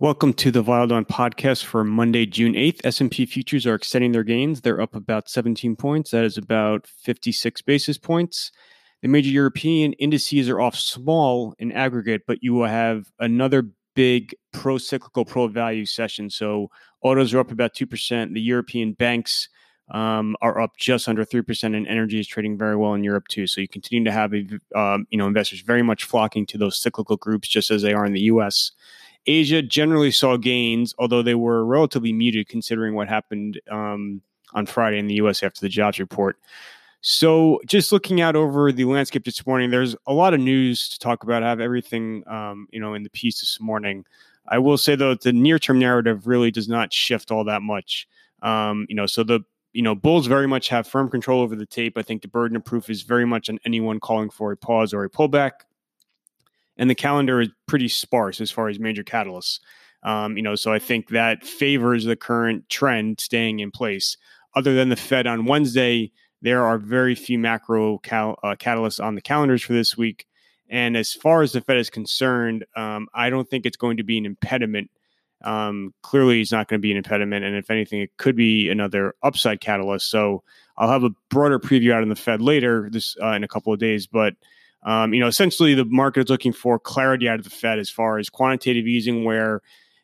Welcome to the Wild On podcast for Monday, June 8th. S&P futures are extending their gains. They're up about 17 points. That is about 56 basis points. The major European indices are off small in aggregate, but you will have another big pro cyclical, pro value session. So autos are up about 2%. The European banks um, are up just under 3%, and energy is trading very well in Europe too. So you continue to have, um, you know, investors very much flocking to those cyclical groups just as they are in the U.S. Asia generally saw gains, although they were relatively muted considering what happened um, on Friday in the U.S. after the jobs report. So, just looking out over the landscape this morning, there's a lot of news to talk about. I have everything, um, you know, in the piece this morning. I will say though, the near-term narrative really does not shift all that much. Um, you know, so the you know Bulls very much have firm control over the tape. I think the burden of proof is very much on anyone calling for a pause or a pullback and the calendar is pretty sparse as far as major catalysts. Um, you know, so I think that favors the current trend staying in place. Other than the Fed on Wednesday, there are very few macro cal- uh, catalysts on the calendars for this week. And as far as the Fed is concerned, um, I don't think it's going to be an impediment. Um, clearly, it's not going to be an impediment. And if anything, it could be another upside catalyst. So I'll have a broader preview out on the Fed later this uh, in a couple of days. But um, you know, essentially the market is looking for clarity out of the Fed as far as quantitative easing, where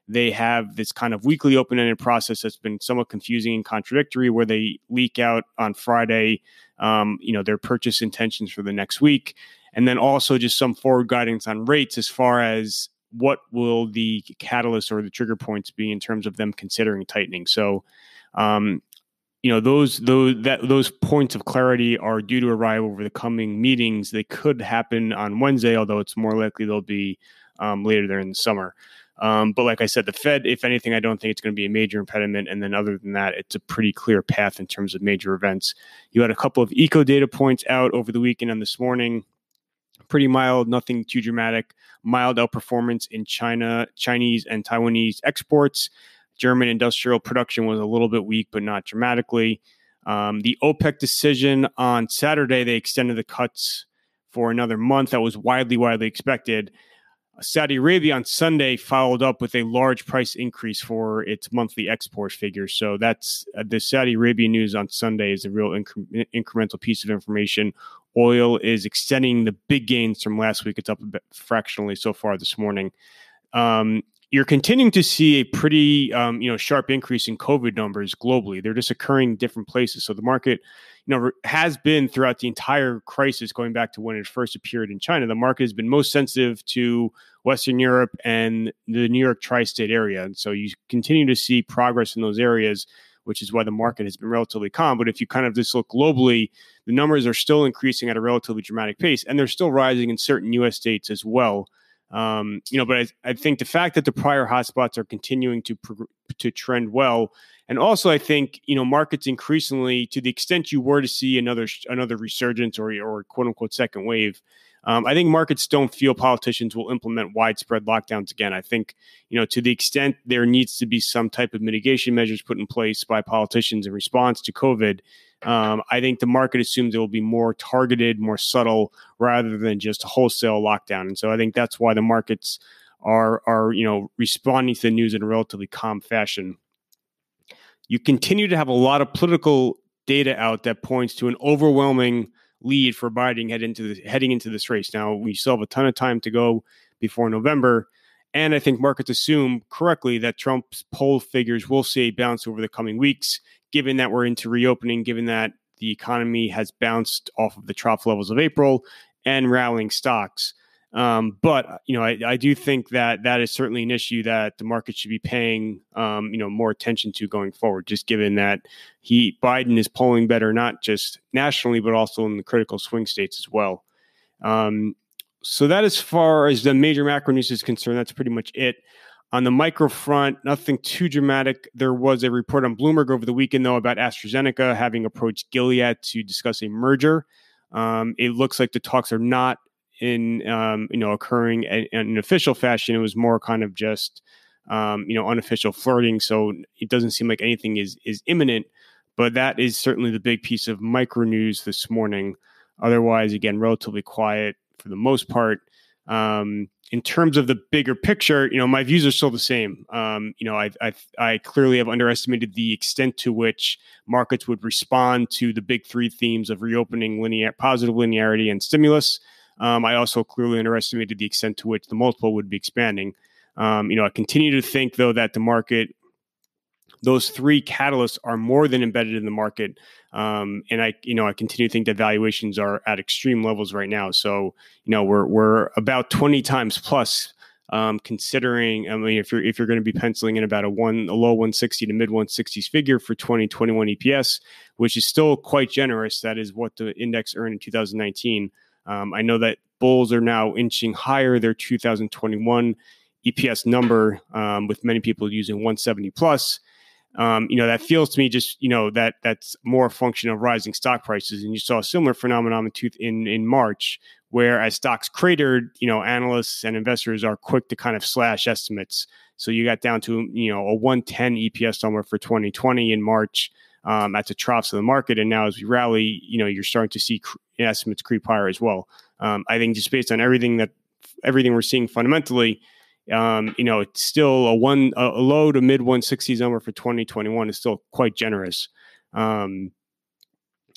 they have this kind of weekly open-ended process that's been somewhat confusing and contradictory, where they leak out on Friday, um, you know, their purchase intentions for the next week, and then also just some forward guidance on rates as far as what will the catalyst or the trigger points be in terms of them considering tightening. So, um, you know those those that those points of clarity are due to arrive over the coming meetings. They could happen on Wednesday, although it's more likely they'll be um, later there in the summer. Um, but like I said, the Fed, if anything, I don't think it's going to be a major impediment. And then other than that, it's a pretty clear path in terms of major events. You had a couple of eco data points out over the weekend and this morning. Pretty mild, nothing too dramatic. Mild outperformance in China, Chinese and Taiwanese exports. German industrial production was a little bit weak, but not dramatically. Um, the OPEC decision on Saturday, they extended the cuts for another month. That was widely, widely expected. Saudi Arabia on Sunday followed up with a large price increase for its monthly export figures. So that's uh, the Saudi Arabia news on Sunday is a real incre- incremental piece of information. Oil is extending the big gains from last week. It's up a bit fractionally so far this morning. Um, you're continuing to see a pretty um, you know sharp increase in COVID numbers globally. They're just occurring in different places. So the market, you know, has been throughout the entire crisis, going back to when it first appeared in China. The market has been most sensitive to Western Europe and the New York tri-state area, and so you continue to see progress in those areas. Which is why the market has been relatively calm. But if you kind of just look globally, the numbers are still increasing at a relatively dramatic pace, and they're still rising in certain U.S. states as well. Um, you know, but I, I, think the fact that the prior hotspots are continuing to to trend well, and also I think you know markets increasingly, to the extent you were to see another another resurgence or or quote unquote second wave, um, I think markets don't feel politicians will implement widespread lockdowns again. I think you know to the extent there needs to be some type of mitigation measures put in place by politicians in response to COVID. Um, I think the market assumes it will be more targeted, more subtle, rather than just wholesale lockdown. And so I think that's why the markets are are you know responding to the news in a relatively calm fashion. You continue to have a lot of political data out that points to an overwhelming lead for Biden head into heading into this race. Now we still have a ton of time to go before November. And I think markets assume correctly that Trump's poll figures will see a bounce over the coming weeks given that we're into reopening, given that the economy has bounced off of the trough levels of April and rallying stocks. Um, but you know, I, I, do think that that is certainly an issue that the market should be paying, um, you know, more attention to going forward. Just given that he Biden is polling better, not just nationally, but also in the critical swing states as well. Um, so that, as far as the major macro news is concerned, that's pretty much it. On the micro front, nothing too dramatic. There was a report on Bloomberg over the weekend, though, about AstraZeneca having approached Gilead to discuss a merger. Um, it looks like the talks are not in um, you know occurring in, an official fashion. It was more kind of just um, you know unofficial flirting. So it doesn't seem like anything is is imminent. But that is certainly the big piece of micro news this morning. Otherwise, again, relatively quiet for the most part. Um, in terms of the bigger picture, you know, my views are still the same. Um, you know, I, I, I clearly have underestimated the extent to which markets would respond to the big three themes of reopening, linear, positive linearity, and stimulus. Um, I also clearly underestimated the extent to which the multiple would be expanding. Um, you know, I continue to think though that the market those three catalysts are more than embedded in the market. Um, and I, you know, I continue to think that valuations are at extreme levels right now. So, you know, we're we're about twenty times plus. Um, considering, I mean, if you're if you're going to be penciling in about a one a low 160 to mid 160s figure for 2021 EPS, which is still quite generous. That is what the index earned in 2019. Um, I know that bulls are now inching higher. Their 2021 EPS number, um, with many people using 170 plus. Um, you know that feels to me just you know that that's more a function of rising stock prices. And you saw a similar phenomenon in in march where as stocks cratered you know analysts and investors are quick to kind of slash estimates. So you got down to you know a 110 eps somewhere for 2020 in march um, at the troughs of the market and now as we rally you know you're starting to see estimates creep higher as well um, i think just based on everything that everything we're seeing fundamentally um, you know, it's still a one a low to mid 160s number for 2021 is still quite generous. Um,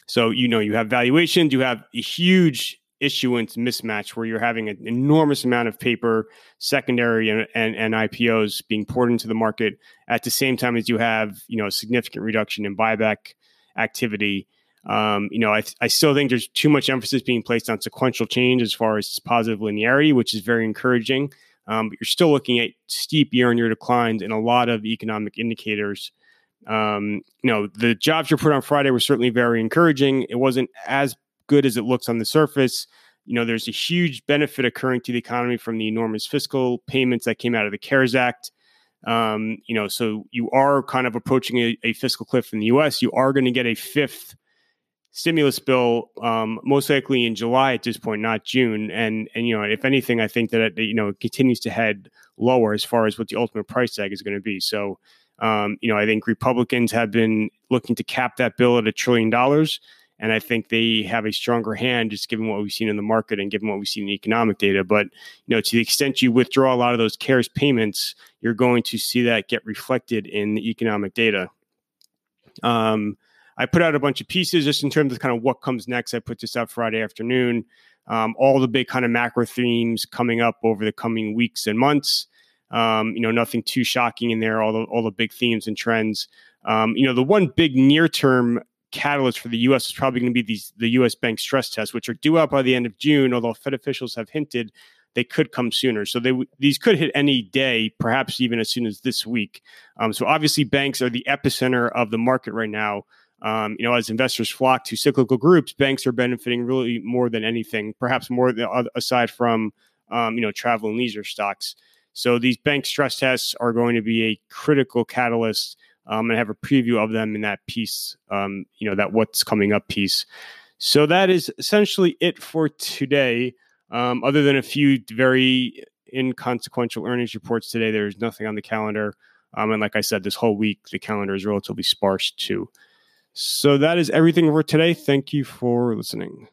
so you know, you have valuations, you have a huge issuance mismatch where you're having an enormous amount of paper, secondary and, and, and IPOs being poured into the market at the same time as you have you know a significant reduction in buyback activity. Um, you know, I, I still think there's too much emphasis being placed on sequential change as far as positive linearity, which is very encouraging. Um, but you're still looking at steep year-on-year declines in a lot of economic indicators. Um, you know, the jobs report on Friday was certainly very encouraging. It wasn't as good as it looks on the surface. You know, there's a huge benefit occurring to the economy from the enormous fiscal payments that came out of the CARES Act. Um, you know, so you are kind of approaching a, a fiscal cliff in the U.S. You are going to get a fifth stimulus bill um, most likely in July at this point, not June. And and you know, if anything, I think that it, you know it continues to head lower as far as what the ultimate price tag is going to be. So. Um, you know, I think Republicans have been looking to cap that bill at a trillion dollars. And I think they have a stronger hand just given what we've seen in the market and given what we've seen in economic data. But, you know, to the extent you withdraw a lot of those CARES payments, you're going to see that get reflected in the economic data. Um, I put out a bunch of pieces just in terms of kind of what comes next. I put this out Friday afternoon. Um, all the big kind of macro themes coming up over the coming weeks and months. Um, you know, nothing too shocking in there. All the all the big themes and trends. Um, you know, the one big near term catalyst for the U.S. is probably going to be these the U.S. bank stress tests, which are due out by the end of June. Although Fed officials have hinted they could come sooner. So they these could hit any day, perhaps even as soon as this week. Um, so obviously, banks are the epicenter of the market right now. Um, you know, as investors flock to cyclical groups, banks are benefiting really more than anything, perhaps more than, aside from um, you know travel and leisure stocks. So these bank stress tests are going to be a critical catalyst, um, and have a preview of them in that piece. Um, you know that what's coming up piece. So that is essentially it for today. Um, other than a few very inconsequential earnings reports today, there's nothing on the calendar. Um, and like I said, this whole week the calendar is relatively sparse too. So that is everything for today. Thank you for listening.